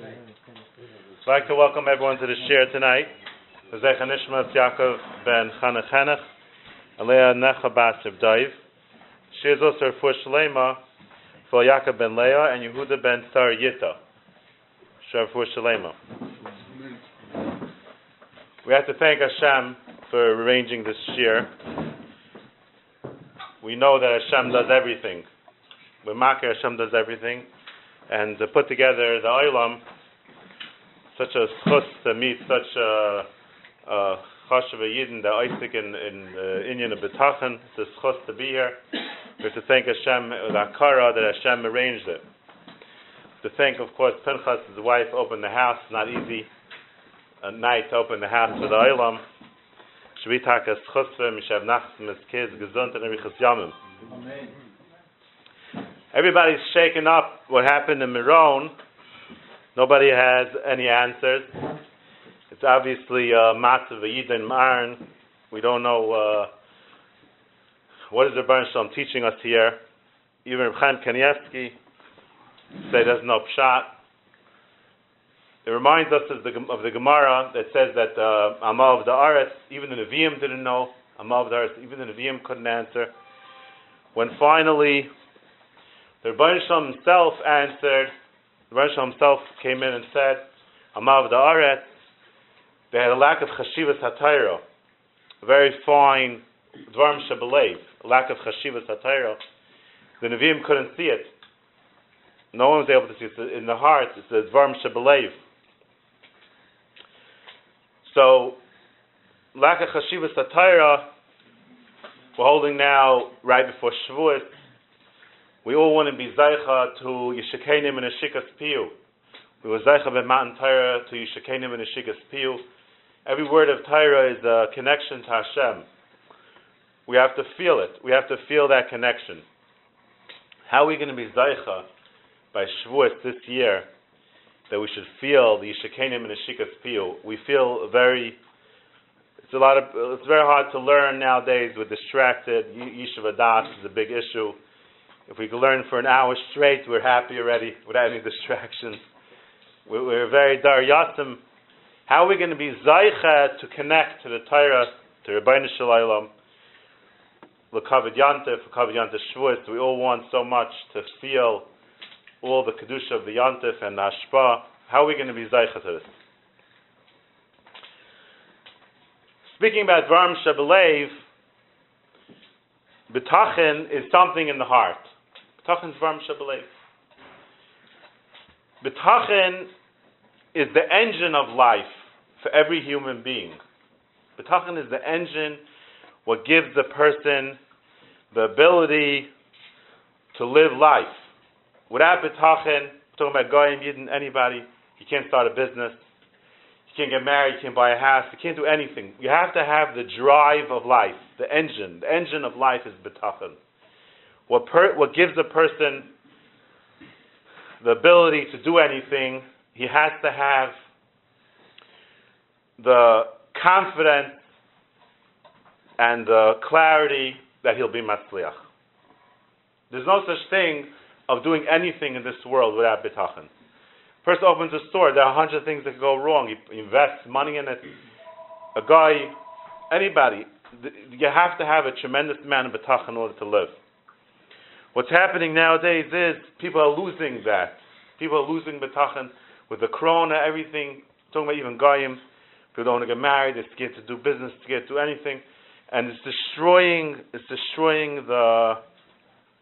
I'd like to welcome everyone to the share tonight. Zecha Nishmas Yaakov ben Chana Chanach, Alea Necha. Shir is also for Shalema for Yaakov ben Leah and Yehuda ben Sar Yita. Shir for Shalema. We have to thank Hashem for arranging this shir. We know that Hashem does everything. With Makir, Hashem does everything. And to put together the Olam, such a schus to meet such a, a chashav yidden, the Isaac in, in uh, Indian of B'tachan, it's a schus to be here. We have to thank Hashem, the Akara, that Hashem arranged it. To thank, of course, Pinchas, his wife, opened the house, not easy at night to open the house for the Olam. Shvitaka schusve, mishav nachs, mis kids, gesund, and every yamim. Everybody's shaken up what happened in Miron. Nobody has any answers. It's obviously uh, Matzav Yidin Marn. We don't know uh, what is the Baruch teaching us here. Even Chaim Kanievsky say there's no pshat. It reminds us of the, of the Gemara that says that uh, Amal of the Aretz, even the Nevi'im didn't know. Amal of the Aretz, even the Nevi'im couldn't answer. When finally the Rebbeinu Shalom himself answered, the Rebbeinu Shalom himself came in and said, of the they had a lack of chashivas hatayro, a very fine dvarm shabalev, a lack of chashivas hatayro. The Nevi'im couldn't see it. No one was able to see it. In the heart, it's a dvarm shabalev. So, lack of chashivas hatayra, we're holding now right before Shavuot. We all want to be zaycha to Yishakeinim and Ashikas Piyu. We were zaycha b'matan Torah to Yishakeinim and Ashikas Piyu. Every word of Torah is a connection to Hashem. We have to feel it. We have to feel that connection. How are we going to be zaycha by Shavuot this year that we should feel the Yishakeinim and Ashikas Piyu? We feel very it's a lot of. It's very hard to learn nowadays. We're distracted. Yeshiva das is a big issue. If we could learn for an hour straight, we're happy already without any distractions. We're, very dar yasim. How are we going to be zaycha to connect to the Torah, to Rabbeinu Shalom, L'kavod Yantif, L'kavod Yantif Shavuot? We all want so much to feel all the kedusha of the Yantif and the Hashpa. How are we going to be zaycha to this? Speaking about Dvarim Shabalev, B'tachin is something in the heart. B'tachin is Shabalev. B'tachin is the engine of life for every human being. B'tachin is the engine, what gives the person the ability to live life. Without B'tachin, talking about Goyim, Yidden, anybody, you can't start a business, you can't get married, you can't buy a house, you can't do anything. You have to have the drive of life, the engine. The engine of life is betachin. What, per, what gives a person the ability to do anything, he has to have the confidence and the clarity that he'll be matzliach. There's no such thing of doing anything in this world without betachin. Person opens a store, there are a hundred things that go wrong. He invests money in it. A guy, anybody, you have to have a tremendous amount of betach in order to live. What's happening nowadays is people are losing that. People are losing betachin with the corona, everything. Talking about even goyim, people don't want to get married, they're scared to do business, scared to do anything, and it's destroying. It's destroying the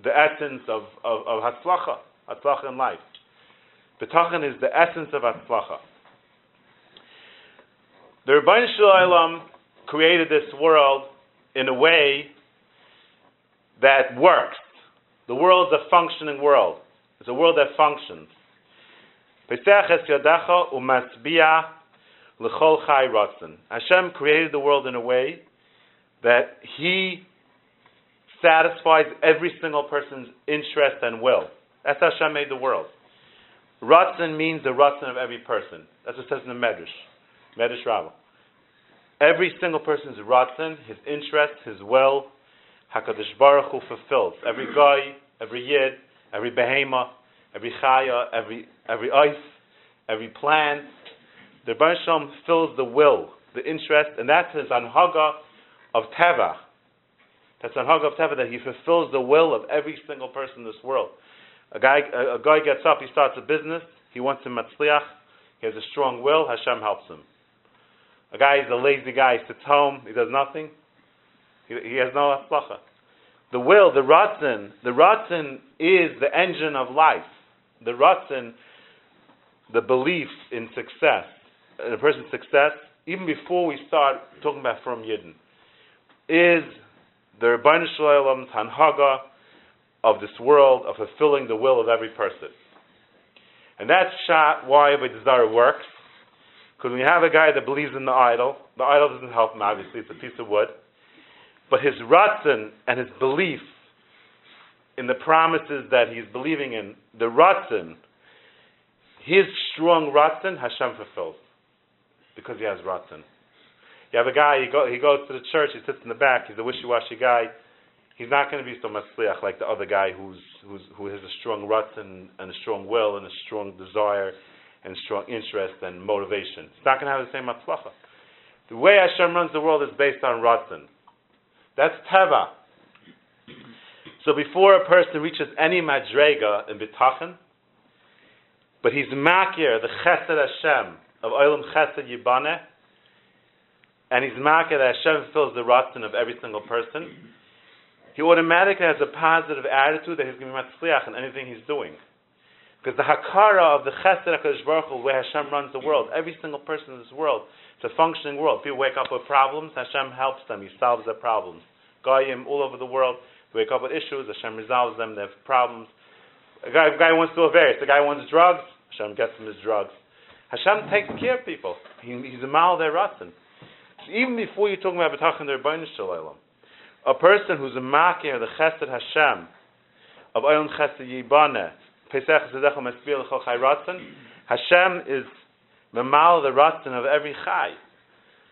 the essence of of, of hatzlacha, hatzlacha in life. Betachin is the essence of Atzlacha. The Rebbeinu Shalom created this world in a way that works. The world's a functioning world. It's a world that functions. Hashem created the world in a way that He satisfies every single person's interest and will. That's how Hashem made the world. Ratzin means the Ratzin of every person. That's what it says in the Medrash. Medrash Rabbah. Every single person's Ratzin, his interest, his will, HaKadosh Baruch Hu fulfills. Every guy, every Yid, every Behema, every Chaya, every, every Eif, every plant. The Shalom fills the will, the interest, and that's his anhaga of teva. That's anhaga of teva that he fulfills the will of every single person in this world. A guy, a, a guy gets up, he starts a business, he wants to matzliach, he has a strong will, Hashem helps him. A guy is a lazy guy, he sits home, he does nothing, he, he has no aslacha. The will, the ratzin, the ratzin is the engine of life. The ratzin, the belief in success, in a person's success, even before we start talking about from Yidden, is the Rebbeinu Shalom's hanhaga of this world of fulfilling the will of every person. And that's shot why Avodah desire works. Because when you have a guy that believes in the idol, the idol doesn't help him, obviously, it's a piece of wood. But his ratzon and his belief in the promises that he's believing in, the ratzon, his strong ratzon, Hashem fulfills. Because he has ratzon. You have a guy, he, go, he goes to the church, he sits in the back, he's a wishy-washy guy. He's not going to be so masliach like the other guy who's, who's, who has a strong ratzon and a strong will and a strong desire and strong interest and motivation. It's not going to have the same matzlacha. The way Hashem runs the world is based on ratzon. That's teva. So before a person reaches any madrega in bitachon, but he's makir, the chesed Hashem of olam chesed yibane, and he's makir that Hashem fills the ratzon of every single person, he automatically has a positive attitude that he's going to be matzliach in anything he's doing. Because the hakara of the chesed HaKadosh Baruch Hu, where Hashem runs the world, every single person in this world, it's a functioning world. People wake up with problems, Hashem helps them, He solves their problems. Goyim all over the world, wake up with issues, Hashem resolves them, they have problems. A guy, a guy wants to various, the guy wants drugs, Hashem gets him his drugs. Hashem takes care of people. He, he's a mal their ratzin. So even before you're talking about B'tachan der Shalom, a person who's a makir, the chesed Hashem, of Oyon Chesed Yibane, Pesach Zedecha Mespir L'chol Chai Hashem is Memal the Ratzin of every Chai.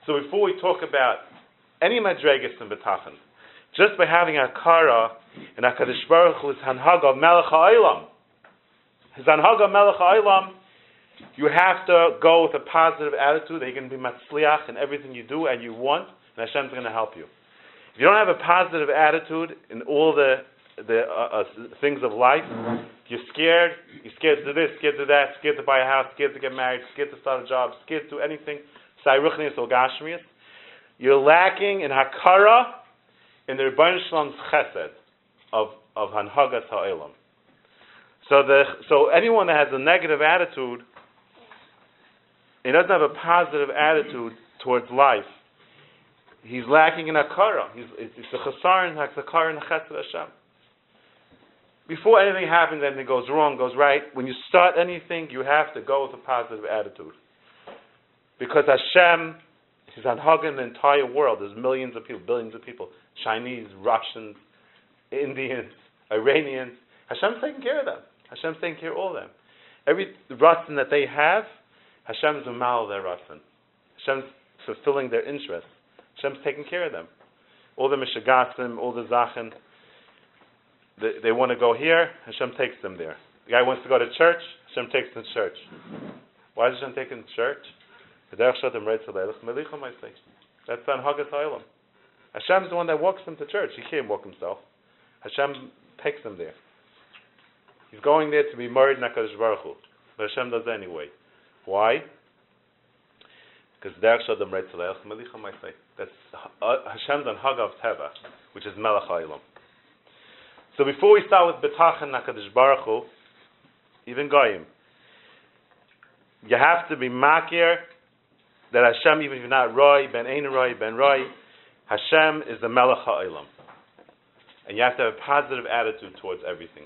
So before we talk about any Madregas in B'tachan, just by having a Kara and HaKadosh Baruch Hu's Hanhag of Melech HaOlam, his Hanhag of Melech HaOlam, you have to go with a positive attitude that you're going to be matzliach in everything you do and you want, and Hashem's going to help you. If you don't have a positive attitude in all the the uh, uh, things of life, you're scared. You're scared to do this, scared to that, scared to buy a house, scared to get married, scared to start a job, scared to do anything. Sai Rukhnius or Gashmias. You're lacking in hakara in the Rebbeinu Shalom's chesed of of hanhagas ha'elam. So the so anyone that has a negative attitude, he doesn't have a positive attitude towards life he's lacking in akara. He's, it's, it's a chasar in hakar and chesed Hashem. Before anything happens, anything goes wrong, goes right. When you start anything, you have to go with a positive attitude, because Hashem is hugging the entire world. There's millions of people, billions of people, Chinese, Russians, Indians, Iranians. Hashem's taking care of them. Hashem's taking care of all of them. Every ratzin that they have, Hashem's mal their ratzin. Hashem's fulfilling their interests. Hashem's taking care of them. All the Mishagasim, all the Zachin, they, they want to go here, Hashem takes them there. The guy wants to go to church, Hashem takes them to church. Why does Hashem to church? That's on Hagas Ha'olam. Hashem's the one that walks them to church. He can't walk himself. Hashem takes them there. He's going there to be married Nakadosh Baruch Hu. But Hashem does anyway. Why? Because Derech Shodom Reitzalech Melicha. That's uh, Hashem's on Hagav Teva, which is Melech Ha'ilam. So before we start with Betachan Nakadosh Baruch Hu, even Goyim, you have to be makir that Hashem, even if you're not Roy, Ben Ein Roy, Ben Roy, Hashem is the Melech Ha'ilam. And you have to have a positive attitude towards everything.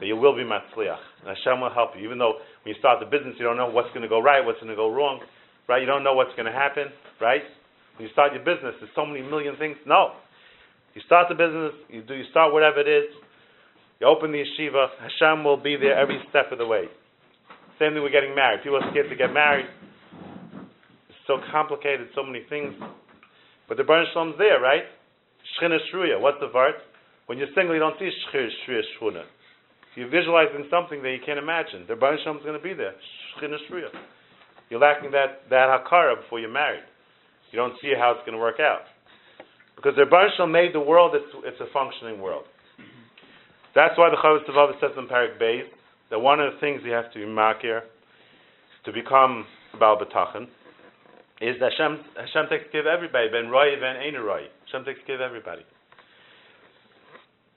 That you will be Matzliach. And Hashem will help you. Even though when you start the business, you don't know what's going to go right, what's going to go wrong right? You don't know what's going to happen, right? When you start your business, there's so many million things. No. You start the business, you do, you start whatever it is, you open the yeshiva, Hashem will be there every step of the way. Same thing with getting married. People are scared to get married. It's so complicated, so many things. But the Baruch Shalom's there, right? Shchina Shruya. What's the vart? When you're single, you don't see Shchina Shruya Shchuna. You're visualizing something that you can't imagine. The Baruch Shalom is going to be there. Shechina Shriya. You're lacking that, that Hakara before you're married. You don't see how it's going to work out. Because the Baruch made the world, it's, it's a functioning world. That's why the Chovos Halevavos says in Parak Beis that one of the things you have to be makir to become Baal B'tachan is that Hashem, Hashem takes care of everybody. Ben Roy, Ben Ein Roy. Hashem takes care of everybody.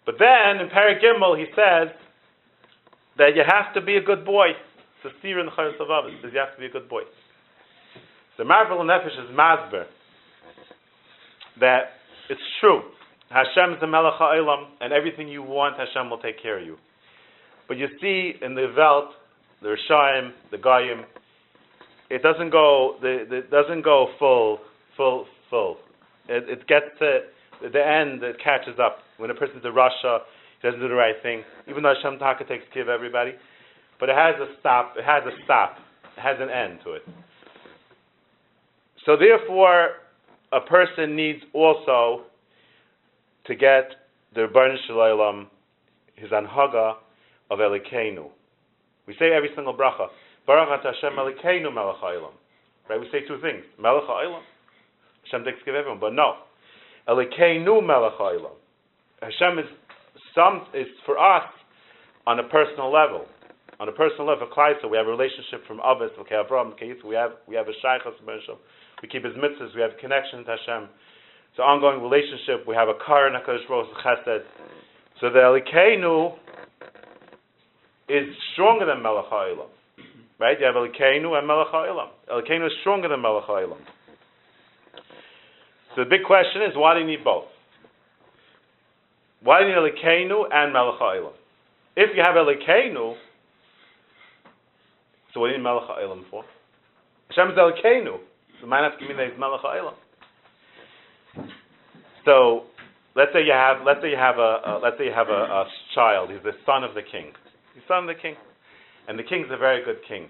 But then in Parak Gimel he says that you have to be a good boy. A steer in the Chovos Halevavos. It says you have to be a good boy. The Marvel Nefesh is Masber that it's true. Hashem is the Melech HaOlam, and everything you want, Hashem will take care of you. But you see in the Welt, the Rishaim, the Goyim, it doesn't go, the, the, it doesn't go full, full, full. It, it gets to the end, it catches up. When a person's a Russia, he doesn't do the right thing, even though Hashem Taka takes care of everybody. But it has a stop, it has a stop, it has an end to it. So therefore, a person needs also to get the Rebbeinu Shalom, his anhaga of Elikenu. We say every single bracha, Baruch Hashem Elikenu Melech. Right? We say two things, Melech. Hashem takes care of everyone, but no. Elikenu Melech. Hashem is some is for us on a personal level. On a personal level, Kleisa, we have a relationship from Avis, okay, Avram, Okay, we have we have a Shaykhas we keep his mitzvahs, we have connection to Hashem. It's an ongoing relationship. We have a car in HaKadosh Baruch Chesed. So the Elikenu is stronger than Melech HaOlam. Right? You have Elikenu and Melech HaOlam. Elikenu is stronger than Melech HaOlam. So the big question is, why do you need both? Why do you need Elikenu and Melech HaOlam? If you have Elikenu, so what do you need Melech HaOlam for? Hashem is Elikenu. So. So let's say you have let's say you have a, a let's say you have a, a, child. He's the son of the king. He's son of the king, and the king's a very good king.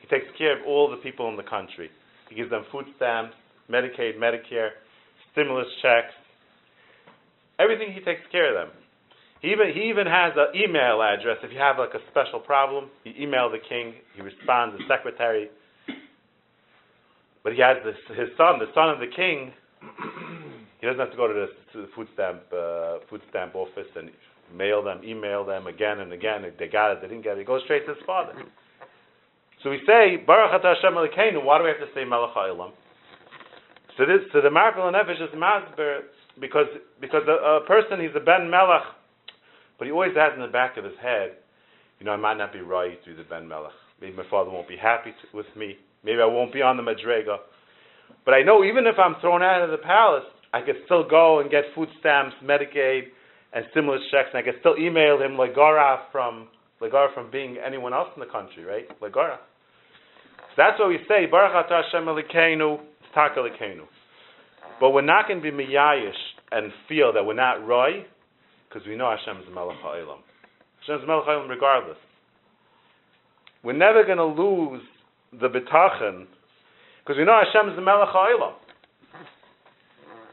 He takes care of all the people in the country. He gives them food stamps, Medicaid, Medicare, stimulus checks, everything. He takes care of them. He even he even has an email address. If you have like a special problem, you email the king. He responds. The secretary. But he has this, his son, the son of the king he doesn't have to go to the, to the food stamp uh, food stamp office and mail them, email them again and again. They got it, they didn't get it. He goes straight to his father. So we say Baruch Atah Hashem. Why do we have to say Melech Ha'ilam? So this, so the Marvel and Nefesh is masber because because a, a, person he's a Ben Melech, but he always has in the back of his head, you know, I might not be right to the Ben Melech. Maybe my father won't be happy to, with me. Maybe I won't be on the Madrega. But I know even if I'm thrown out of the palace, I could still go and get food stamps, Medicaid, and stimulus checks, and I could still email him Legara from Legara from being anyone else in the country, right? Legara. So that's what we say, Baruch Hashem Elikenu. But we're not going to be miyayish and feel that we're not roy, because we know Hashem is Melech HaOlam. Hashem is Melech HaOlam regardless. We're never going to lose the bitachon because we know Hashem is the Melech HaOlam.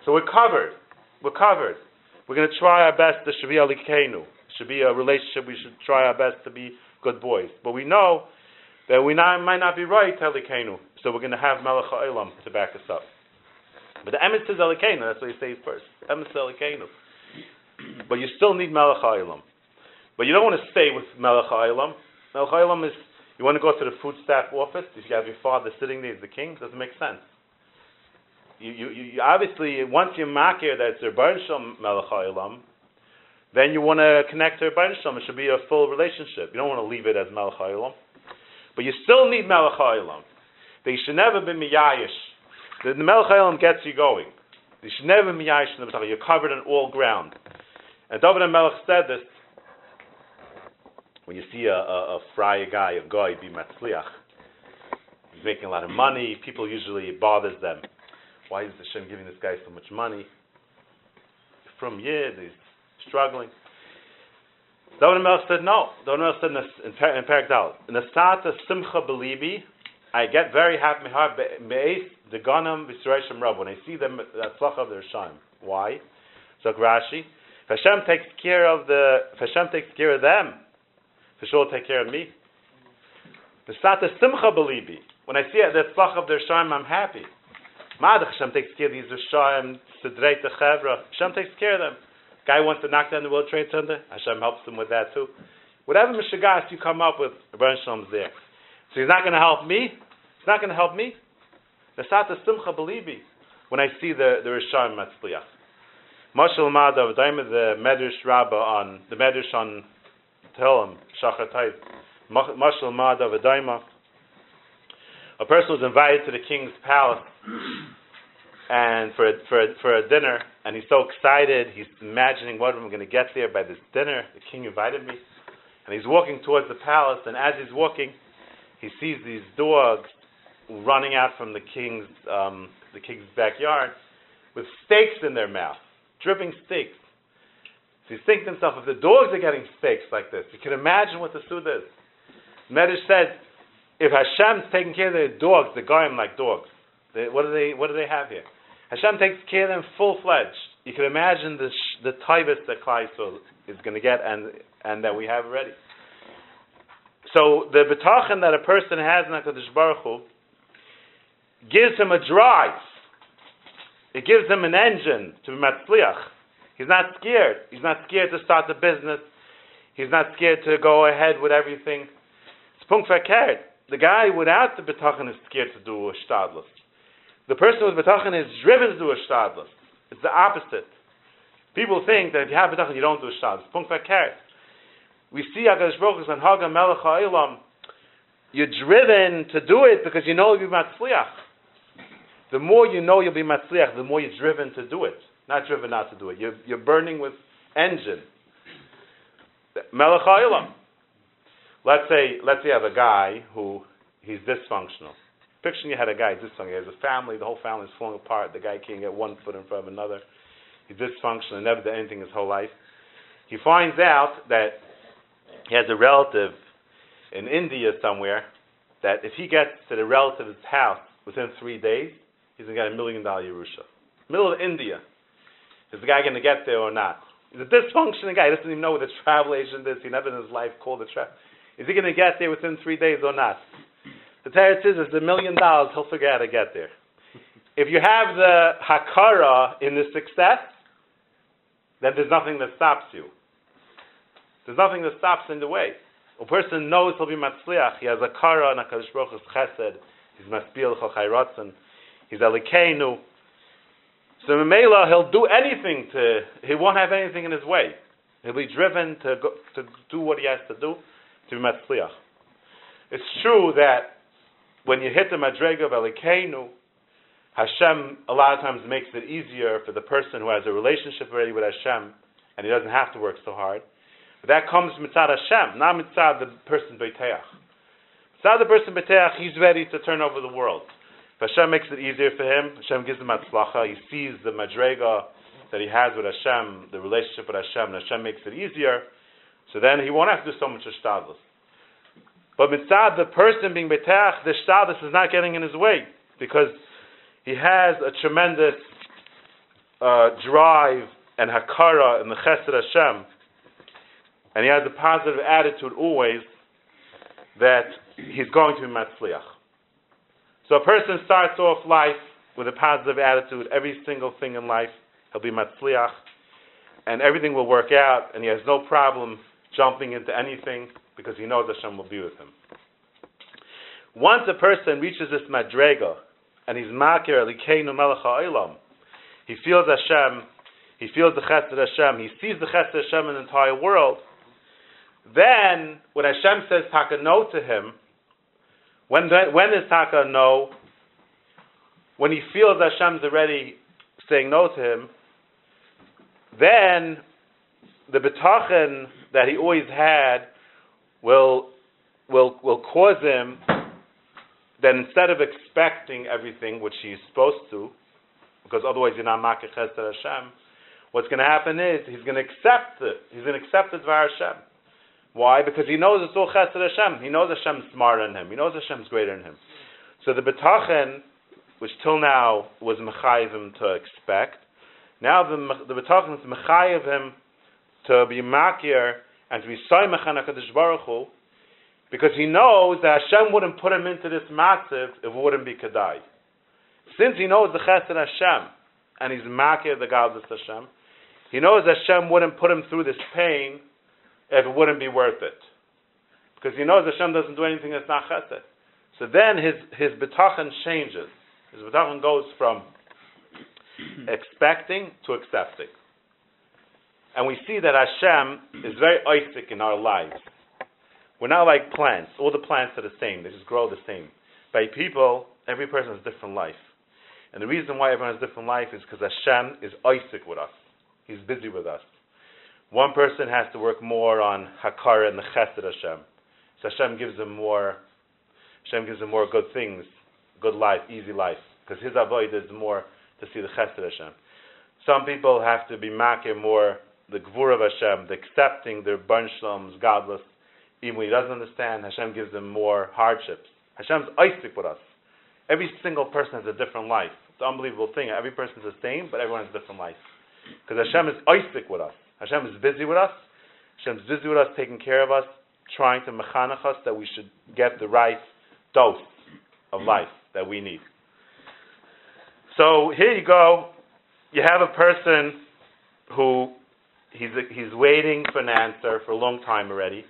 So we're covered. We're covered. We're going to try our best. There should be a likenu. should be a relationship. We should try our best to be good boys. But we know that we not, might not be right to likenu. So we're going to have Melech HaOlam to back us up. But the emes is elikenu. That's what you say first. Emes elikenu. But you still need Melech HaOlam. But you don't want to stay with Melech HaOlam. Melech HaOlam is you want to go to the food staff office if you have your father sitting there as the king? Doesn't make sense. You, you, you obviously once you makir that it's Rebbein Shalom Melech then you want to connect to Rebbein Shalom. It should be a full relationship. You don't want to leave it as Melech but you still need Melech They should never be miyayish. The, Melech gets you going. You should never be miyayish in the You're covered on all ground. And David and Melech said this when you see a, a, a friar guy, a guy, be matzliach, he's making a lot of money, people usually, it bothers them. Why is Hashem giving this guy so much money? From years, he's struggling. David Melech said, no. David Melech said in, in Perak Dal, Nasata simcha belibi, I get very happy, my heart, me'es the ganam v'sirayshim rab, when I see them, the tzlach of their shine. Why? So Rashi, Hashem takes care of the, Hashem takes care of them, Hashem will take care of me. The Sata Simcha Belibi. When I see the tzlach of the Rishaim, I'm happy. Madach Hashem takes care of these Rishaim, Sidreit the Chevra. Hashem takes care of them. Guy wants to knock down the World Trade Center, Hashem helps him with that too. Whatever Mishagas you come up with, Rebbe Shalom's there. So he's not going to help me. He's not going to help me. The Sata Simcha Belibi. When I see the, the Rishaim Matzliach. Mashal Madav, the Medrash Rabbah on, the Medrash on Tehillim, Shachar Taiv. Mashal Daima. A person was invited to the king's palace and for a, for a, for a dinner, and he's so excited. He's imagining what I'm going to get there by this dinner. The king invited me, and he's walking towards the palace. And as he's walking, he sees these dogs running out from the king's um, the king's backyard with steaks in their mouth, dripping steaks. So he's thinking to himself, if the dogs are getting steaks like this, you can imagine what the food is. Medrash said, if Hashem's taking care of the dogs, the goyim like dogs. They, what do they What do they have here? Hashem takes care of them full fledged. You can imagine the the tivus that Klaisel is going to get, and and that we have already. So the betachin that a person has in Hakadosh Baruch Hu gives him a drive. It gives him an engine to be matzliach. He's not scared. He's not scared to start the business. He's not scared to go ahead with everything. It's punkt verkehrt. The guy without the betachin is scared to do a shtadlus. The person with betachin is driven to do a shtadlus. It's the opposite. People think that if you have betachin, you don't do a shtadlus. Punkt. We see Hakadosh Baruch Hu Haga Melech Ha'ilam. You're driven to do it because you know you'll be matzliach. The more you know you'll be matzliach, the more you're driven to do it. Not driven not to do it. You're, you're burning with engine. Melech. Let's say, let's say you have a guy who he's dysfunctional. Picture you had a guy dysfunctional. He has a family. The whole family is falling apart. The guy can't get one foot in front of another. He's dysfunctional. Never did anything his whole life. He finds out that he has a relative in India somewhere. That if he gets to the relative's house within three days, he's gonna get a million dollar Yerusha. Middle of India. Is the guy gonna get there or not? He's a dysfunctional guy. He doesn't even know what the travel agent is. He never in his life called a travel. Is he going to get there within three days or not? The Teretz is, it's a million dollars, he'll figure out how to get there. If you have the hakara in the success, then there's nothing that stops you. There's nothing that stops in the way. A person knows he'll be matzliach. He has a kara and a kadosh baruch chesed. He's maspil chachayratzen. He's alikeinu. So Mamela, he'll do anything to. He won't have anything in his way. He'll be driven to go, to do what he has to do to be matzliach. It's true that when you hit the madrega of Elikenu, Hashem a lot of times makes it easier for the person who has a relationship already with Hashem, and he doesn't have to work so hard. But that comes mitzad Hashem, not mitzad the person beteach. Mitzad the person beteach, he's ready to turn over the world. If Hashem makes it easier for him, Hashem gives him atzlacha, he sees the madrega that he has with Hashem, the relationship with Hashem, and Hashem makes it easier, so then he won't have to do so much shtadlus. But mitzad, the person being betach, the shtadlus is not getting in his way because he has a tremendous uh, drive and hakara in the chesed Hashem, and he has a positive attitude always that he's going to be matzliach. So a person starts off life with a positive attitude. Every single thing in life, he'll be matzliach, and everything will work out, and he has no problem jumping into anything because he knows Hashem will be with him. Once a person reaches this madrega and he's makir alikeinu melech ha'olam, he feels Hashem, he feels the chesed Hashem, he sees the chesed Hashem in the entire world. Then, when Hashem says taka no to him, when when is taka no? When he feels Hashem's already saying no to him, then the betachin that he always had will will will cause him that instead of expecting everything which he's supposed to, because otherwise you're not makach Hashem, what's going to happen is he's going to accept it. He's going to accept the Dvar Hashem. Why? Because he knows it's all Chesed Hashem. He knows Hashem's smarter than him. He knows Hashem's greater than him. So the B'tachen, which till now was Mechayiv him to expect, now the, the B'tachen is Mechayiv him to be makir and to be Saimach on HaKadosh Baruch Hu, because he knows that Hashem wouldn't put him into this massive if it wouldn't be Kedai. Since he knows the Chesed Hashem, and he's Makir, the godless Hashem, he knows Hashem wouldn't put him through this pain if it wouldn't be worth it. Because he knows Hashem doesn't do anything that's not Chesed. So then his, his betachan changes. His betachan goes from expecting to accepting. And we see that Hashem is very Isaac in our lives. We're not like plants. All the plants are the same. They just grow the same. By people, every person has a different life. And the reason why everyone has a different life is because Hashem is Isaac with us. He's busy with us. One person has to work more on Hakara and the Chesed Hashem. So Hashem gives him more Hashem gives him more good things, good life, easy life. Because his avoid is more to see the chesed Hashem. Some people have to be makir more the gvur of Hashem, the accepting their bunshloms, godless. Even when he doesn't understand, Hashem gives them more hardships. Hashem's Isaac with us. Every single person has a different life. It's an unbelievable thing. Every person's the same, but everyone has a different life. Because Hashem is Isaac with us. Hashem is busy with us. Hashem is busy with us, taking care of us, trying to mechanach us that we should get the right dose of life that we need. So here you go. You have a person who he's he's waiting for an answer for a long time already,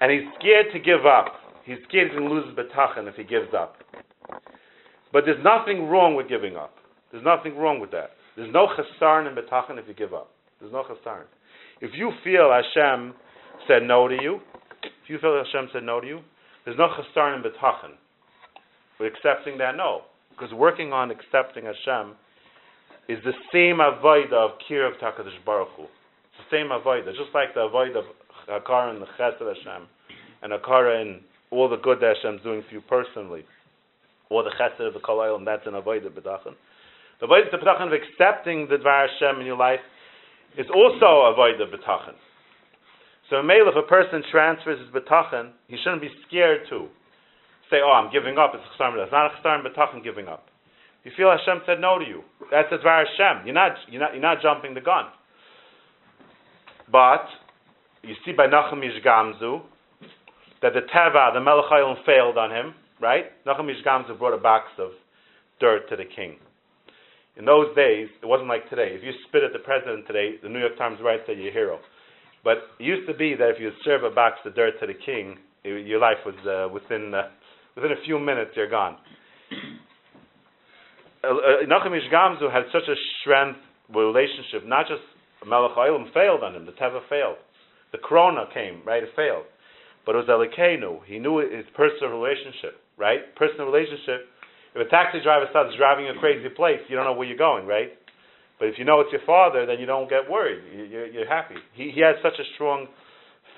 and he's scared to give up. He's scared he's going to lose his if he gives up. But there's nothing wrong with giving up. There's nothing wrong with that. There's no chasarn in betachan if you give up. There's no chasarn. If you feel Hashem said no to you, if you feel Hashem said no to you, there's no chasar in betachin. We're accepting that, no. Because working on accepting Hashem is the same avoid of Kir of Takadish Baruch. It's the same avoid. Just like the avoid of Hakara and the Chesed Hashem, and Hakara and all the good that Hashem's doing for you personally, or the Chesed of the Kol and that's an avoid of Betachin. The avoid of Betachin of accepting the Dvar Hashem in your life is also avoid of Betachin. So male, if a person transfers his betachin, he shouldn't be scared to say, "Oh, I'm giving up." It's chesar It's not a chesar betachin giving up. You feel Hashem said no to you. That's a dvar Hashem. You're not, you're not, you're not jumping the gun. But you see by Nachum Gamzu that the teva, the Melech failed on him. Right? Nachum Gamzu brought a box of dirt to the king. In those days, it wasn't like today. If you spit at the president today, the New York Times writes that you're a hero. But it used to be that if you serve a box of dirt to the king, it, your life was uh, within uh, within a few minutes you're gone. Uh, uh, Nachum Gamzu had such a strength relationship. Not just Melech Olam failed on him. The Teva failed. The Corona came, right? It failed. But it was Elikenu. He knew his personal relationship, right? Personal relationship. If a taxi driver starts driving a crazy place, you don't know where you're going, right? But if you know it's your father, then you don't get worried. You're, you're happy. He, he had such a strong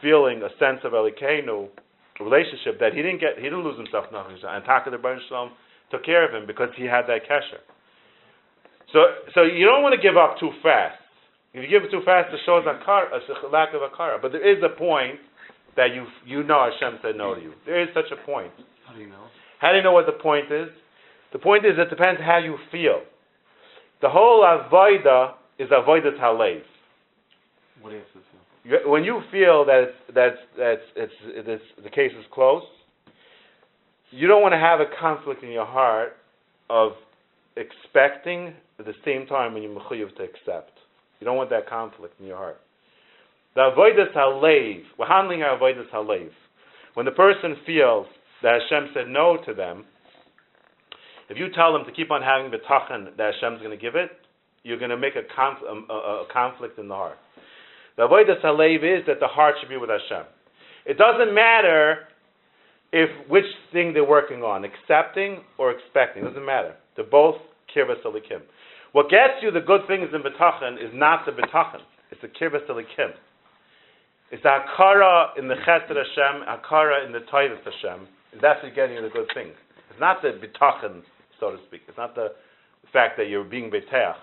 feeling, a sense of Elikenu relationship that he didn't get, he didn't lose himself. And Taka the Baruch Shalom took care of him because he had that kesher. So, so you don't want to give up too fast. If you give it too fast, it shows a, a lack of akara. But there is a point that you you know Hashem said no to you. There is such a point. How do you know? How do you know what the point is? The point is it depends how you feel. The whole avoida is avoidat halev. What is this? When you feel that it's, that's that's it's, it's, the case is closed, you don't want to have a conflict in your heart of expecting at the same time when you're mechuyev to accept. You don't want that conflict in your heart. The avoidas halev, we're handling our avoidas halev. When the person feels that Hashem said no to them, if you tell them to keep on having the tachan that Hashem's going to give it, you're going to make a, conf- a, a, a conflict in the heart. The avodah salev is that the heart should be with Hashem. It doesn't matter if which thing they're working on, accepting or expecting. It doesn't matter. They're both kirvas alikim. What gets you the good things in betachan is not the betachan. It's the kirvas alikim. It's the hakara in the chesed Hashem, hakara in the taivas Hashem. That's getting you the good things. It's not the betachan so to speak. It's not the fact that you're being beteach.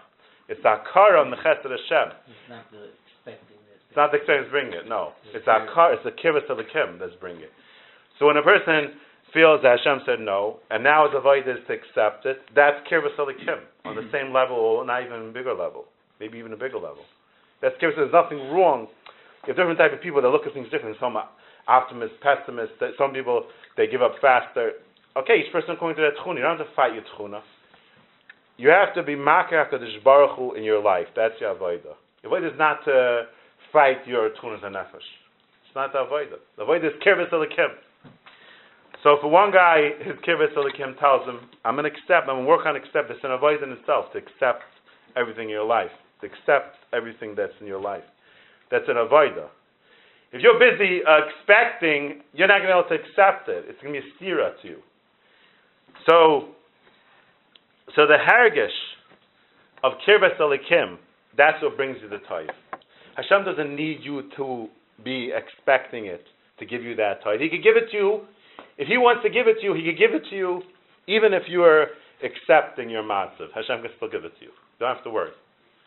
It's akara on the chesed of Hashem. It's not the expecting it. It's not the expecting bringing it. No, it's akara. It's the kibbutz of the kim that's bringing it. So when a person feels that Hashem said no, and now his avoid is to accept it, that's kibbutz of the kim on the same level, or not even a bigger level, maybe even a bigger level. That's kibbutz. There's nothing wrong. You have different type of people that look at things differently. Some optimists, pessimists. Some people they give up faster. Okay, each person according to their tchuna. You don't have to fight your tchuna. You have to be makar Hakadosh Baruch Hu in your life. That's your avodah. Your avodah is not to fight your tunas and nefesh. It's not the avodah. The avodah is kirvus elikim. So for one guy, his kirvus elikim tells him, "I'm going to accept. I'm going to work on accept. It's an avodah in itself to accept everything in your life, to accept everything that's in your life. That's an avodah. If you're busy uh, expecting, you're not going to be able to accept it. It's going to be a stira to you. So so the hargish of kirbes alikim, that's what brings you the taif. Hashem doesn't need you to be expecting it to give you that taif. He could give it to you. If he wants to give it to you, he could give it to you even if you are accepting your matzav. Hashem can still give it to you. Don't have to worry.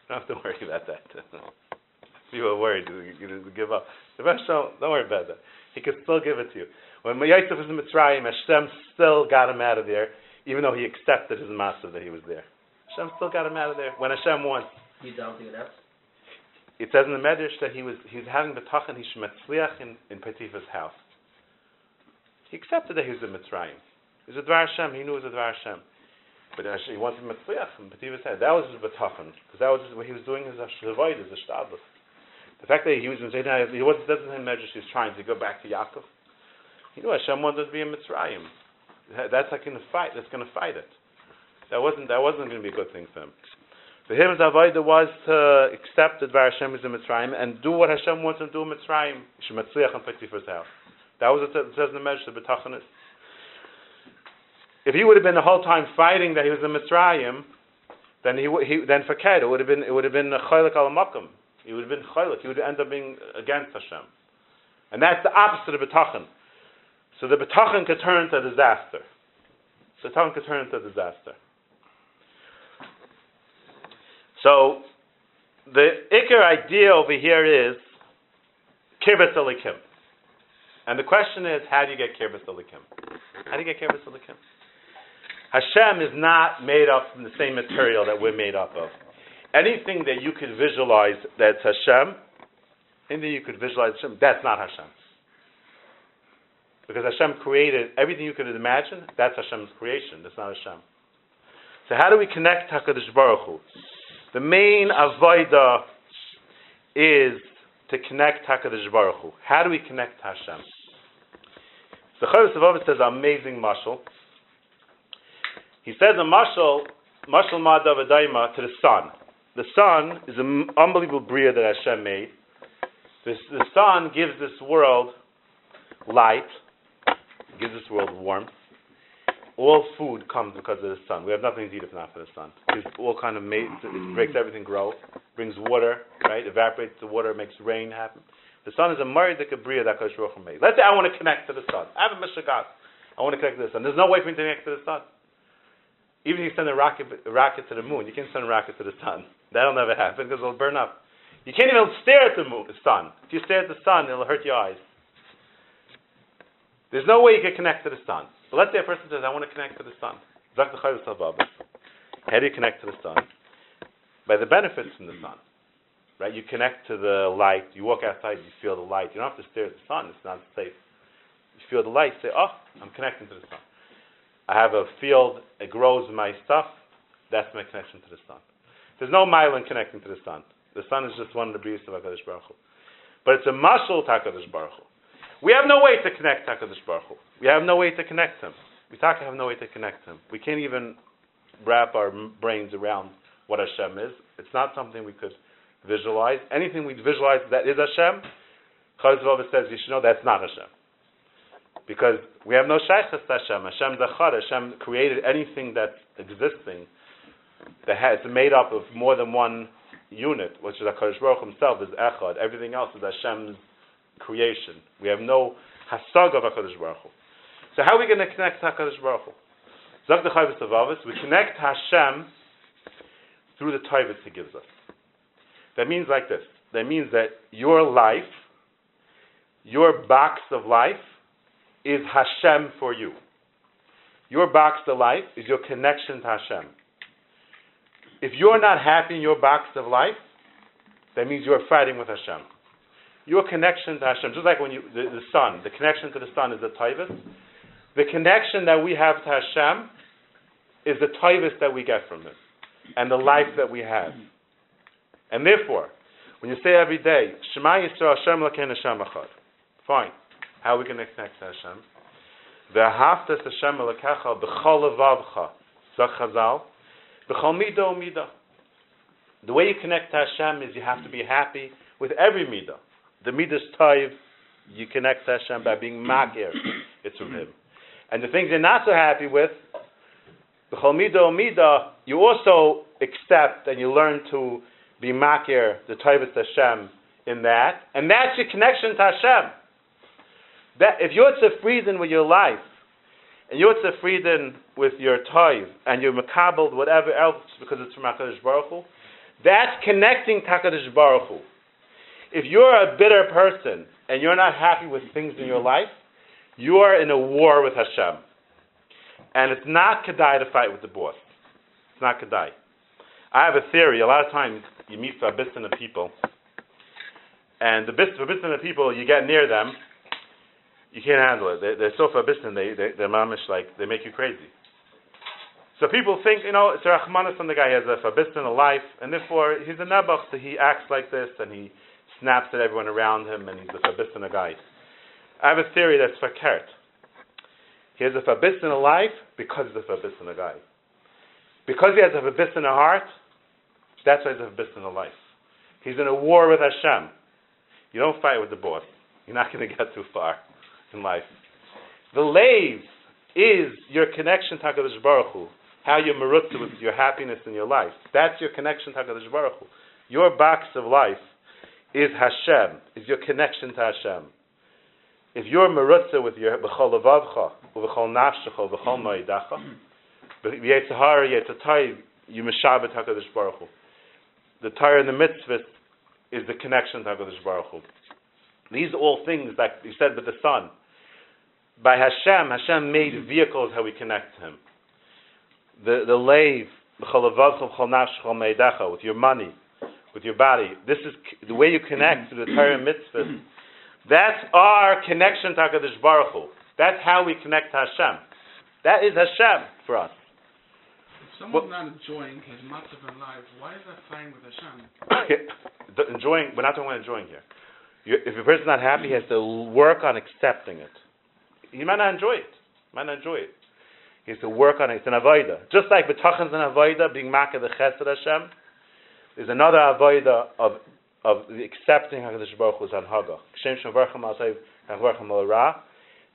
Don't have to worry about that. People are worried you give up. The don't worry about that. He can still give it to you. When Yosef was in Mitzrayim, Hashem still got him out of there even though he accepted his master that he was there. Hashem still got him out of there. When Hashem wants. You don't that's? It says in the Medrash that he was he's having the tachan hishmetzliach in in Petifa's house. He accepted that he was in Mitzrayim. It was a Dvar Hashem. He knew it was a Dvar Hashem. But he wanted Mitzliach in Petifa's house. That was his betachan because that was what he was doing his avoid, his shtadlus. The fact that he was in Zaydan, he wasn't doesn't in Medrash. He was trying to go back to Yaakov. He knew Hashem wanted to be in Mitzrayim. That's like in a fight. That's going to fight it. That wasn't that wasn't going to be a good thing for him. For him, his avodah was to accept that Hashem is in Mitzrayim and do what Hashem wants him to do in Mitzrayim. Shematzliach and Petifa's house. That was what it says in the Medrash, the B'tachanus. If he would have been the whole time fighting that he was in Mitzrayim, then he, he then for Ked, it would have been it would have been a chaylik al makom. He would have been chaylik. He would end up being against Hashem, and that's the opposite of B'tachan. So the betachan could turn into disaster. The betachan could turn into disaster. So the ikar idea over here is kirbet alikim. And the question is, how do you get kirbet alikim? How do you get kirbet alikim? Hashem is not made up from the same material that we're made up of. Anything that you could visualize that's Hashem, anything you could visualize Hashem, that's not Hashem. Because Hashem created everything you could imagine, that's Hashem's creation, that's not Hashem. So how do we connect HaKadosh Baruch Hu? The main avodah is to connect HaKadosh Baruch Hu. How do we connect Hashem? The Chavis of says an amazing mashal. He says a mashal, mashal ma'adav to the sun. The sun is an unbelievable bria that Hashem made. This, the sun gives this world light, gives this world warmth. All food comes because of the sun. We have nothing to eat if not for the sun. It's all kind of made, it breaks everything grow, brings water, right? Evaporates the water, makes rain happen. The sun is a maridik bria that Kosh made. Let's say I want to connect to the sun. I have a mishagat. I want to connect to the sun. There's no way for me to connect to the sun. Even if you send a rocket, a rocket to the moon, you can't send a rocket to the sun. That'll never happen because it'll burn up. You can't even stare at the, moon, the sun. If you stare at the sun, it'll hurt your eyes. There's no way you can connect to the sun. But let's say a person says, I want to connect to the sun. How do you connect to the sun? By the benefits from the sun. Right? You connect to the light, you walk outside, you feel the light. You don't have to stare at the sun, it's not safe. You feel the light, say, Oh, I'm connecting to the sun. I have a field, it grows my stuff, that's my connection to the sun. There's no mile in connecting to the sun. The sun is just one of the breeze of HaKadosh Baruch Hu. But it's a muscle to HaKadosh Baruch Hu. We have no way to connect HaKadosh Baruch Hu. We have no way to connect him. We talk have no way to connect him. We can't even wrap our brains around what Hashem is. It's not something we could visualize. Anything we visualize that is Hashem, Chazvov says you should know that's not Hashem. Because we have no shaykhs to Hashem. Hashem Zachar. Hashem created anything that's existing that has made up of more than one unit, which is HaKadosh Baruch himself, is Echad. Everything else is Hashem's creation. We have no hasag of HaKadosh Baruch Hu. So how are we going to connect HaKadosh Baruch Hu? Zak we connect Hashem through the Taivas He gives us. That means like this. That means that your life, your box of life, is Hashem for you. Your box of life is your connection to Hashem. If you're not happy in your box of life, that means you're fighting with Hashem. Your connection to Hashem, just like when you the, the sun, the connection to the sun is the taivas. The connection that we have to Hashem is the taivas that we get from Him, and the life that we have. And therefore, when you say every day, Shema Yisrael Hashem Lakein Hashem Echad, fine. How are we going to connect to Hashem? V'ahavtas Hashem Elakecha b'chol levavcha, Zach b'chol midah midah. The way you connect to Hashem is you have to be happy with every midah. The midas taiv, you connect to Hashem by being makir. It's from Him. And the things you're not so happy with, b'chol midah midah, you also accept and you learn to be makir, the taivas Hashem, in that. And that's your connection to Hashem. That, if you're tzefrieden with your life, and you're tzefrieden with your tithe, and you're makabel whatever else because it's from HaKadosh Baruch Hu, that's connecting to HaKadosh Baruch Hu. If you're a bitter person, and you're not happy with things in your life, you are in a war with Hashem. And it's not kedai to fight with the boss. It's not kedai. I have a theory. A lot of times you meet Fabistan people, and the Fabistan people, you get near them, you can't handle it. They, they're so forbidden, they, they, they're mamish, like, they make you crazy. So people think, you know, it's a Rahmanis on the guy, he has a a life, and therefore he's a Nebuch, so he acts like this, and he snaps at everyone around him, and he's a forbidden a guy. I have a theory that's fakert. He has a a life because he's a forbidden a guy. Because he has a a heart, that's why he's a forbidden a life. He's in a war with Hashem. You don't fight with the boss. You're not going to get too far in life. The lave is your connection to HaKadosh Baruch Hu, how you're marutza with your happiness in your life. That's your connection to HaKadosh Baruch Hu. Your box of life is Hashem, is your connection to Hashem. If you're marutza with your b'chol levavcha, b'chol nafshecha, b'chol ma'idacha, b'yetzahara, yetzatai, you mishabet HaKadosh Baruch Hu. The Torah and the mitzvah is the connection to HaKadosh Baruch Hu. These are all things that you said with the sun. By Hashem, Hashem made vehicles how we connect to Him. The the lave, with your money, with your body. This is the way you connect to the Torah mitzvah. That's our connection to Hakadosh Baruch Hu. That's how we connect to Hashem. That is Hashem for us. If someone's not enjoying his matzav in life, why is that fine with Hashem? enjoying, we're not talking about enjoying here if a person's not happy, he has to work on accepting it. He might not enjoy it. He might not enjoy it. He has to work on it. It's an avoida. Just like bitachon's an avoida, being makah the chesed Hashem, there's another avoida of of accepting Hakadosh Baruch Hu's anhaga. Kshem shem varcham al varcham al ra.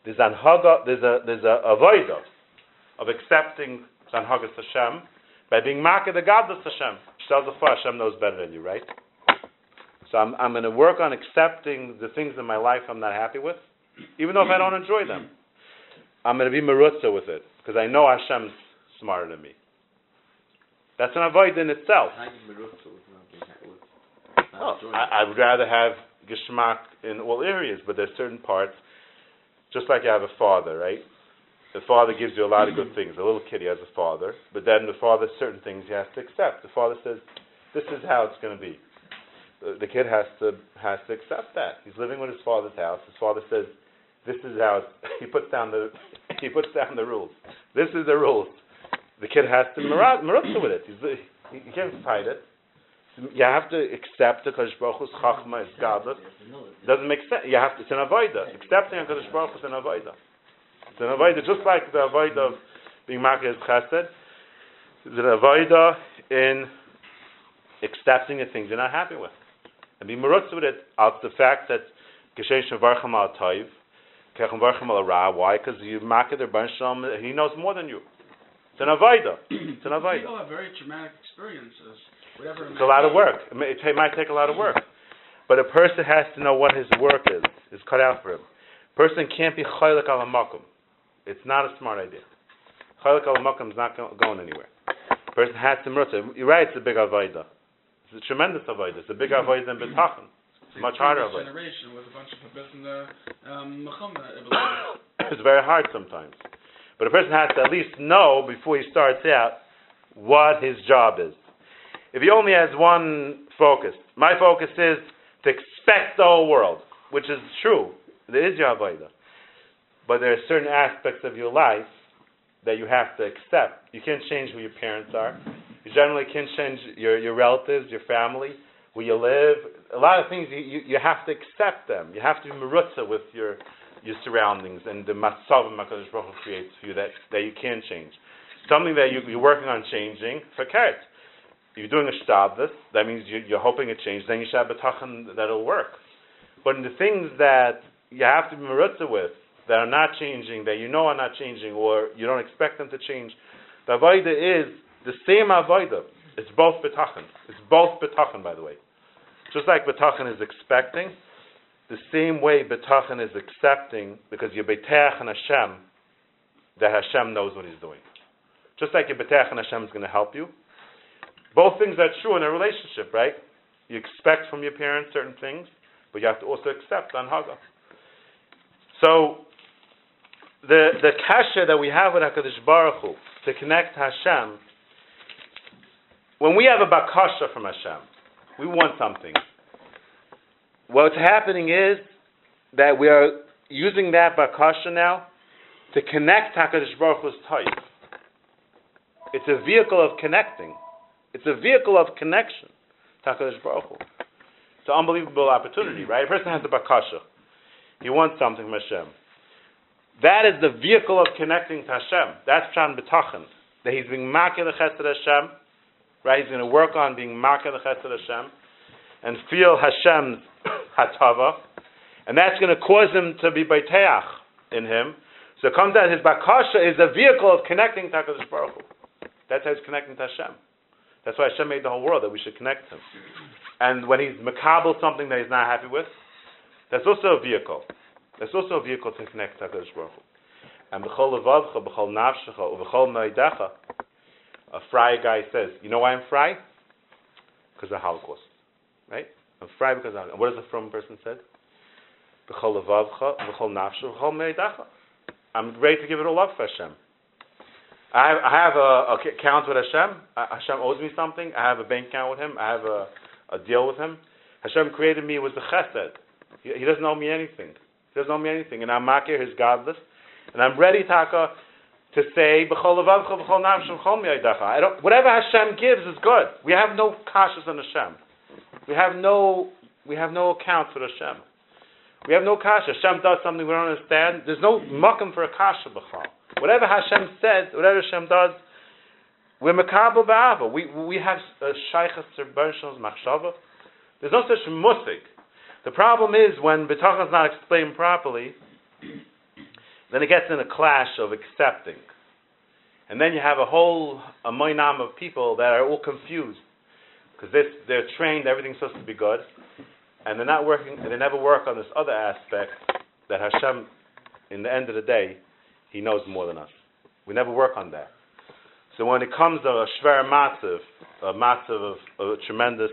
There's anhaga. There's a there's a avoida of accepting anhagas Hashem by being makah the godless Hashem. Hashem knows better than you, right? So I'm, I'm going to work on accepting the things in my life I'm not happy with, even though if I don't enjoy them. I'm going to be marutza with it because I know Hashem's smarter than me. That's an avoid in itself. Oh, I, I would rather have geschmack in all areas, but there's certain parts, just like you have a father, right? The father gives you a lot of good things. A little kid, he has a father, but then the father, certain things he has to accept. The father says, this is how it's going to be the kid has to has to accept that. He's living with his father's house. His father says, "This is how." he puts down the he puts down the rules. This is the rules. The kid has to marutza with it. He, he can't fight it. You have to accept the Kadosh Baruch Hu's chachma is godless. Doesn't make sense. You have to. It's an avoida. Accepting a Kadosh Baruch is an avoida. It's an avoida, just like the avoida of being makir chesed. It's an avoida in accepting the things you're not happy with and be marutz with it out the fact that Geshesh Varcham al Taiv, Kechem Varcham al Ra. Why? Because you market their Shalom, he knows more than you. It's an Avaida. It's an. People have very traumatic experiences. Whatever it's a lot of work. It, may, it might take a lot of work. But a person has to know what his work is, is cut out for him. A person can't be chaylik al makom. It's not a smart idea. Chaylik al makom is not going anywhere. A person has to marutz. You're right, it's a big avodah. It's a tremendous avodah. It's a big avodah than bitachon. It's much harder avodah. Generation with a bunch of um, It's very hard sometimes, but a person has to at least know before he starts out what his job is. If he only has one focus, my focus is to expect the whole world, which is true. It is your avodah. But there are certain aspects of your life that you have to accept. You can't change who your parents are. You generally can't change your, your relatives, your family, where you live. A lot of things you, you, you have to accept them. You have to be marutza with your your surroundings and the matzav Hakadosh Baruch Hu creates for you that, that you can change. Something that you, you're working on changing, forget. You're doing a shtavdus, that means you, you're hoping it changes. Then you should have bitachon that it'll work. But in the things that you have to be marutza with, that are not changing, that you know are not changing, or you don't expect them to change, the avodah is the same avodah. It's both bitachon. It's both bitachon, by the way. Just like bitachon is expecting, the same way bitachon is accepting, because you're beteach and Hashem, that Hashem knows what He's doing. Just like your beteach and Hashem is going to help you. Both things are true in a relationship, right? You expect from your parents certain things, but you have to also accept anhaga. So the the kasha that we have with Hakadosh Baruch Hu to connect Hashem. When we have a bakasha from Hashem, we want something. What's happening is that we are using that bakasha now to connect Hakadosh Baruch Hu's type. It's a vehicle of connecting. It's a vehicle of connection Hakadosh Baruch Hu. It's an unbelievable opportunity, right? A person has a bakasha. He wants something from Hashem. That is the vehicle of connecting to Hashem. That's Shan B'tachin. That he's being makir the chesed Hashem, right? He's going to work on being makir the chesed Hashem, and feel Hashem's hatava, and that's going to cause him to be beiteach in him. So it comes out his bakasha is a vehicle of connecting to Hakadosh Baruch Hu. That's how he's connecting to Hashem. That's why Hashem made the whole world that we should connect to him. And when he's makabel something that he's not happy with, that's also a vehicle. That's also a vehicle to connect to HaKadosh Baruch Hu. And b'chol levavcha, b'chol nafshecha, u'b'chol meidecha, a fry guy says, you know why I'm fry? Because of the Holocaust. Right? I'm fry because of What does the from person meidecha. I'm ready to give it all up for Hashem. I have, I have a, a account with Hashem. Hashem owes me something. I have a bank account with Him. I have a, a deal with Him. Hashem created me with the chesed. He, he doesn't owe me anything. He doesn't owe me anything. And I'm makir his godless. And I'm ready, Taka, to say, whatever Hashem gives is good. We have no kashas on Hashem. We have no we have no account for Hashem. We have no kasha. Hashem does something we don't understand. There's no muckum for a kasha b'chal. Whatever Hashem says, whatever Hashem does, we're makabel ba'ava. We we have shaychas tzerbershos machshava. There's no such musik. The problem is when bitachon is not explained properly, then it gets in a clash of accepting. And then you have a whole a of people that are all confused because they're trained, everything's supposed to be good, and they're not working, and they never work on this other aspect that Hashem, in the end of the day, He knows more than us. We never work on that. So when it comes to a shver matziv, a matziv of, a tremendous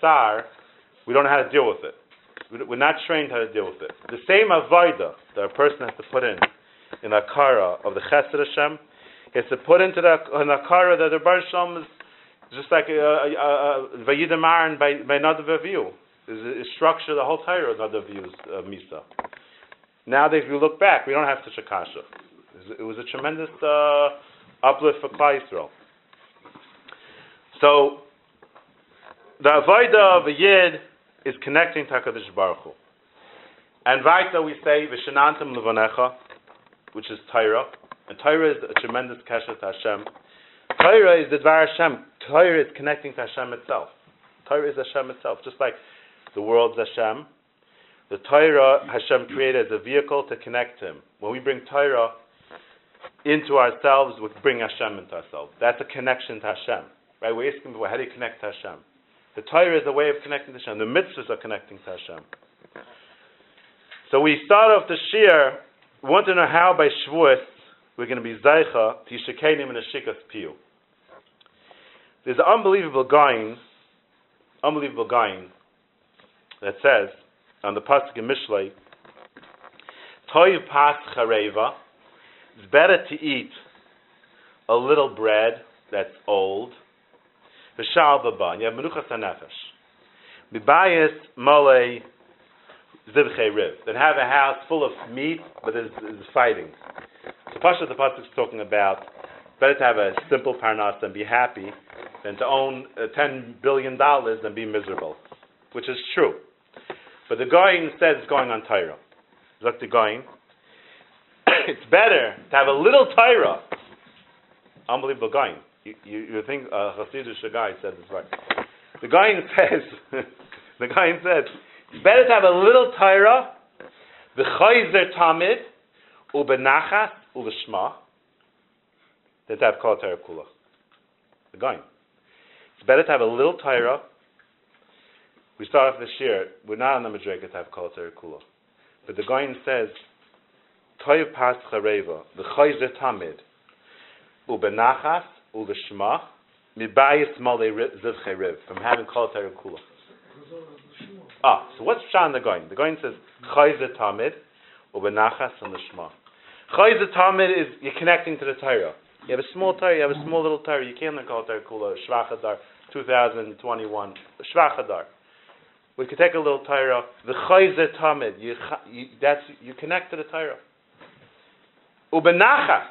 tsar, we don't know how to deal with it. We're not trained how to deal with it. The same avoida that a person has to put in in a kara of the chesed Hashem, he has to put into the in a that the Bar Shalom is just like Vayidom Aharon by by Nadav Avihu. Is structure the whole Torah Nadav Avihu's uh, misa. Nowadays we look back, we don't have such a kasha. It was a tremendous uh, uplift for Klal Yisrael. So the avoida of a yid is connecting to HaKadosh Baruch Hu. And Vaita we say, Vishanantam Levanecha, which is Torah. And Torah is a tremendous kesher to Hashem. Torah is the Dvar Hashem. Torah is connecting to Hashem itself. Torah is Hashem itself. Just like the world's Hashem, the Torah Hashem created as a vehicle to connect Him. When we bring Torah into ourselves, we bring Hashem into ourselves. That's a connection to Hashem. Right? We're asking, how do you connect to Hashem? The Torah is a way of connecting to Hashem. The mitzvahs are connecting to Hashem. So we start off the Shir. We want to know how by Shavuot we're going to be Zaycha Tishakenim and Ashikas Piyu. There's an unbelievable guy, unbelievable guy that says on the pasuk in Mishlei, Toy pas chareva. It's better to eat a little bread that's old V'shal b'ban. You have menuchas hanefesh. Bibayis mole zivche riv. Then have a house full of meat, but there's, there's fighting. So Pasha the Pasuk is talking about better to have a simple parnas and be happy than to own uh, ten billion dollars and be miserable, which is true. But the Goyin says it's going on Torah. Look the Goyin. it's better to have a little Torah. Unbelievable Goyin. You, you, you think uh, Hasidic guy said this right. The Goyin says, the Goyin says, it's better to have a little Torah, the Chayzer Tamid, ubenachas ulishma, than to have Kol Torah Kula. The Goyin. It's better to have a little Torah. We start off this year, we're not on the Madrega to have Kol Torah Kula. But the Goyin says, Toy Pas Chareva, the Chayzer Tamid, ubenachas ulishma, mibayis mole zivche riv, from having Kol Torah Kula. Ah, so what's Pshan the Goyin? The Goyin says, Chayzer Tamid, ubenachas ulishma. Chayzer Tamid is, you're connecting to the Torah. You have a small Torah, you have a small little Torah, you can't learn Kol Torah Kula, Shvachadar, 2021, Shvachadar. We could take a little Torah, the Chayzer Tamid, you, that's, you connect to the Torah. Ubenachas,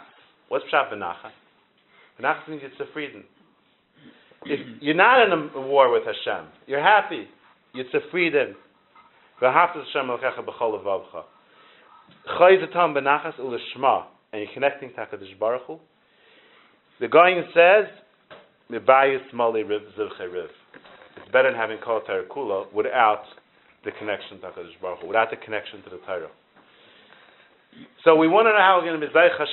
what's Pshat Benachas? Benachas means it's a freedom. If you're not in a war with Hashem, you're happy, it's a freedom. V'haftas Hashem alechecha b'chol levavcha. Chayzer Tam Benachas uleshma, and you're connecting to HaKadosh Baruch Hu. The Goyin says. It's better than having Kol Torah Kula without the connection to HaKadosh Baruch Hu, without the connection to the Torah. So we want to know how we're going to be Zaycha.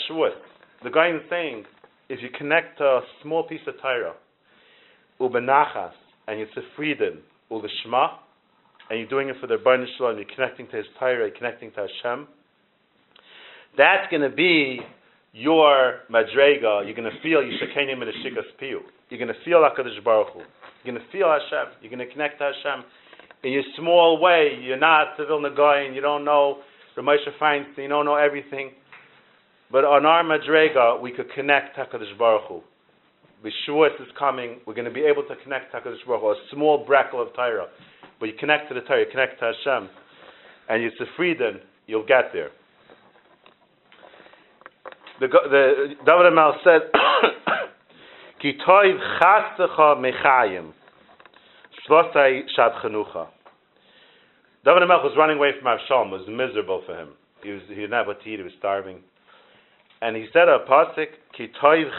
The Goyin is saying, if you connect a small piece of Torah, Ubenachas, and it's a freedom, Ulishma, and you're doing it for the Baruch Shalom, you're connecting to His Torah, you're connecting to Hashem, that's going to be your madrega, you're going to feel Yishakenim and Shikas Piyu. You're going to feel HaKadosh Baruch Hu. You're going to feel Hashem. You're going to connect to Hashem. In your small way, you're not Civil Nagoyin, you don't know Ramosha Feinstein, you don't know everything. But on our madrega, we could connect HaKadosh Baruch Hu. Vishuas is coming, we're going to be able to connect to HaKadosh Baruch Hu, a small breckle of Torah. But you connect to the Torah, you connect to Hashem, and a freedom, you'll get there. The, the David Hamelech said, "Ki toiv mechayim, svosai shad chanucha." David Hamelech was running away from Avshalom. It was miserable for him. He was he didn't have what to eat. He was starving, and he said a pasuk, "Ki toiv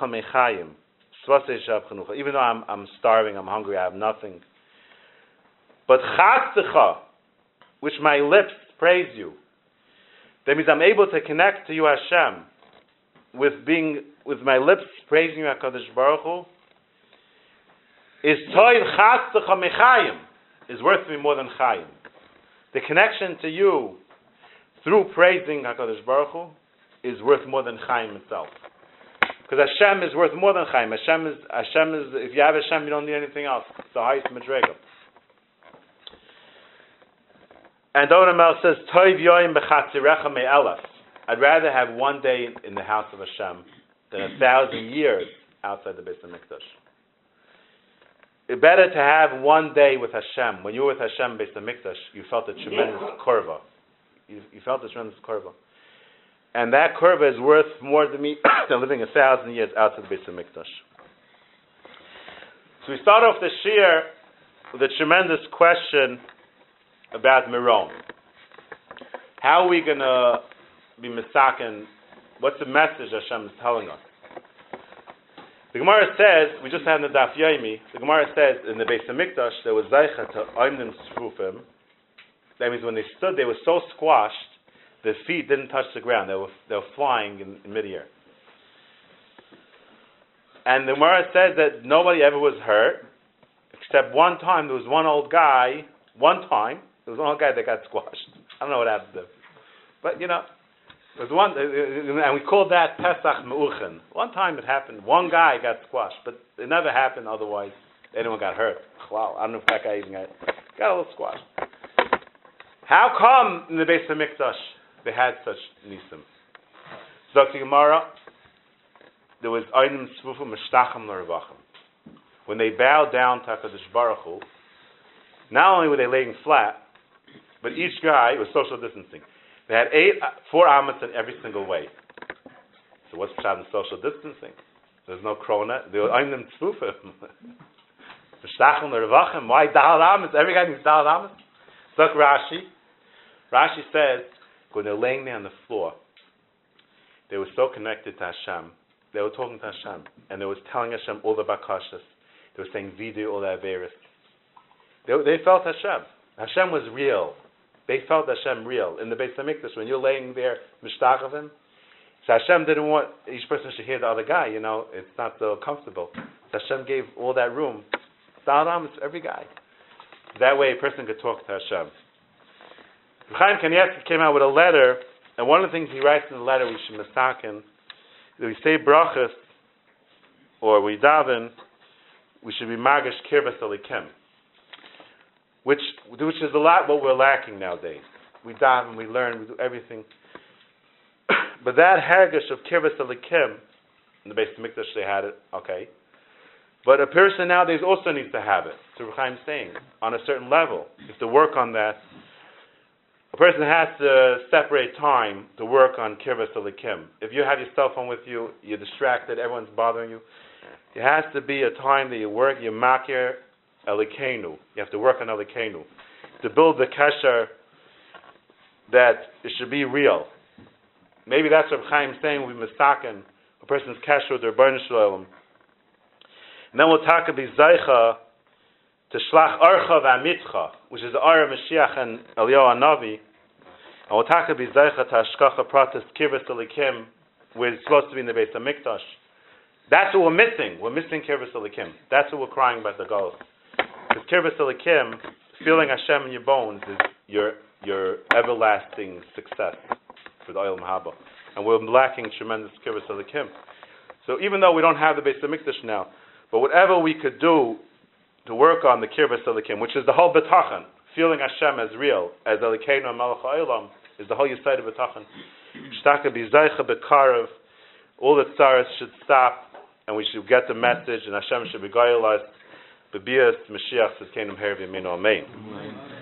mechayim, svosai shad chanucha." Even though I'm I'm starving, I'm hungry, I have nothing. But chastecha, which my lips praise you. That means I'm able to connect to you, Hashem, with being with my lips praising Hakadosh Baruch Hu. Is mechayim is worth me more than chayim. The connection to you through praising Hakadosh Baruch Hu is worth more than chayim itself. Because Hashem is worth more than chayim. Hashem is Hashem is if you have Hashem, you don't need anything else. It's the highest madrega. And Donamel says, Toiv yoim bechatzirecha me'elef. I'd rather have one day in the house of Hashem than a thousand years outside the Beis Hamikdash. It's better to have one day with Hashem. When you were with Hashem Beis Hamikdash, you felt a tremendous kurva. You, you felt a tremendous kurva. And that kurva is worth more to me than living a thousand years outside the Beis Hamikdash. So we start off the shir with a tremendous question about Miron. How are we going to be misakin? What's the message Hashem is telling us? The Gemara says, we just had the Daf Yomi, the Gemara says in the Beis Hamikdash there was Zaycha to Oimnim Srufim. That means when they stood, they were so squashed, their feet didn't touch the ground. They were, they were flying in, in midair. And the Gemara says that nobody ever was hurt, except one time there was one old guy, one time, there was one old guy that got squashed. I don't know what happened to him. But, you know, there was one, uh, uh, and we called that Pesach Me'uchen. One time it happened, one guy got squashed, but it never happened otherwise. Anyone got hurt. Wow, I don't know if that guy even got, got a little squashed. How come in the Beis Hamikdash they had such nisim? Dr. Gemara, there was Einim Svufim Meshtachim L'Revachim. When they bowed down to HaKadosh Baruch Hu, Not only were they laying flat, but each guy was social distancing. They had eight, uh, four amas in every single way. So what's pshat in social distancing? There's no krona. They were einem tzufim. Verstacheln the revachim. Why dal amas? Every guy needs dal amas. Look Rashi. Rashi says when they're laying there on the floor, they were so connected to Hashem. They were talking to Hashem, and they was telling Hashem all the bakashas. They were saying vidu all the averis. They, they felt Hashem. Hashem was real. They felt Hashem real in the Beis Hamikdash when you're laying there mishtachavim. So Hashem didn't want each person should hear the other guy. You know, it's not so comfortable. So Hashem gave all that room. It's every guy. That way, a person could talk to Hashem. Chaim Kanievsky came out with a letter, and one of the things he writes in the letter, we should mistaken, that we say brachas, or we daven, we should be magish kirvas alikim, which which is a lot what we're lacking nowadays. We dive and we learn, we do everything, but that hergish of kirvas alikim, in the Beis Hamikdash they had it, okay. But a person nowadays also needs to have it. So Chaim's saying, on a certain level, you have to work on that a person has to separate time to work on kirvas alikim. If you have your cell phone with you, you're distracted, everyone's bothering you. It has to be a time that you work, you makir elikenu. You have to work on elikenu. To build the kesher that it should be real. Maybe that's what Chaim's saying, we mistaken a person's kesher with their Shalom. And then we'll talk about Zaycha to Shlach Archa V'Amitcha, which is the Ara Mashiach and Eliyahu Hanavi, and we'll talk about Zaycha to Ashkacha Pratis Kirvas Elikim, where it's supposed to be in the Beis Hamikdash. That's what we're missing. We're missing Kirvas Elikim. That's what we're crying about the Ghost. Because Kirvas Elikim, feeling Hashem in your bones, is your your everlasting success for the oil Mahaba. And we're lacking tremendous Kirvas Elikim. So even though we don't have the Beis Hamikdash now, but whatever we could do to work on the kirbas elikim, which is the whole bitachon, feeling Hashem as real, as elikeinu and malach ha'olam, is the whole yisayid of bitachon. Shtaka b'zaycha all the tzaras should stop, and we should get the message, and Hashem should be goyelized. B'bias Mashiach says, Kingdom Her Amen.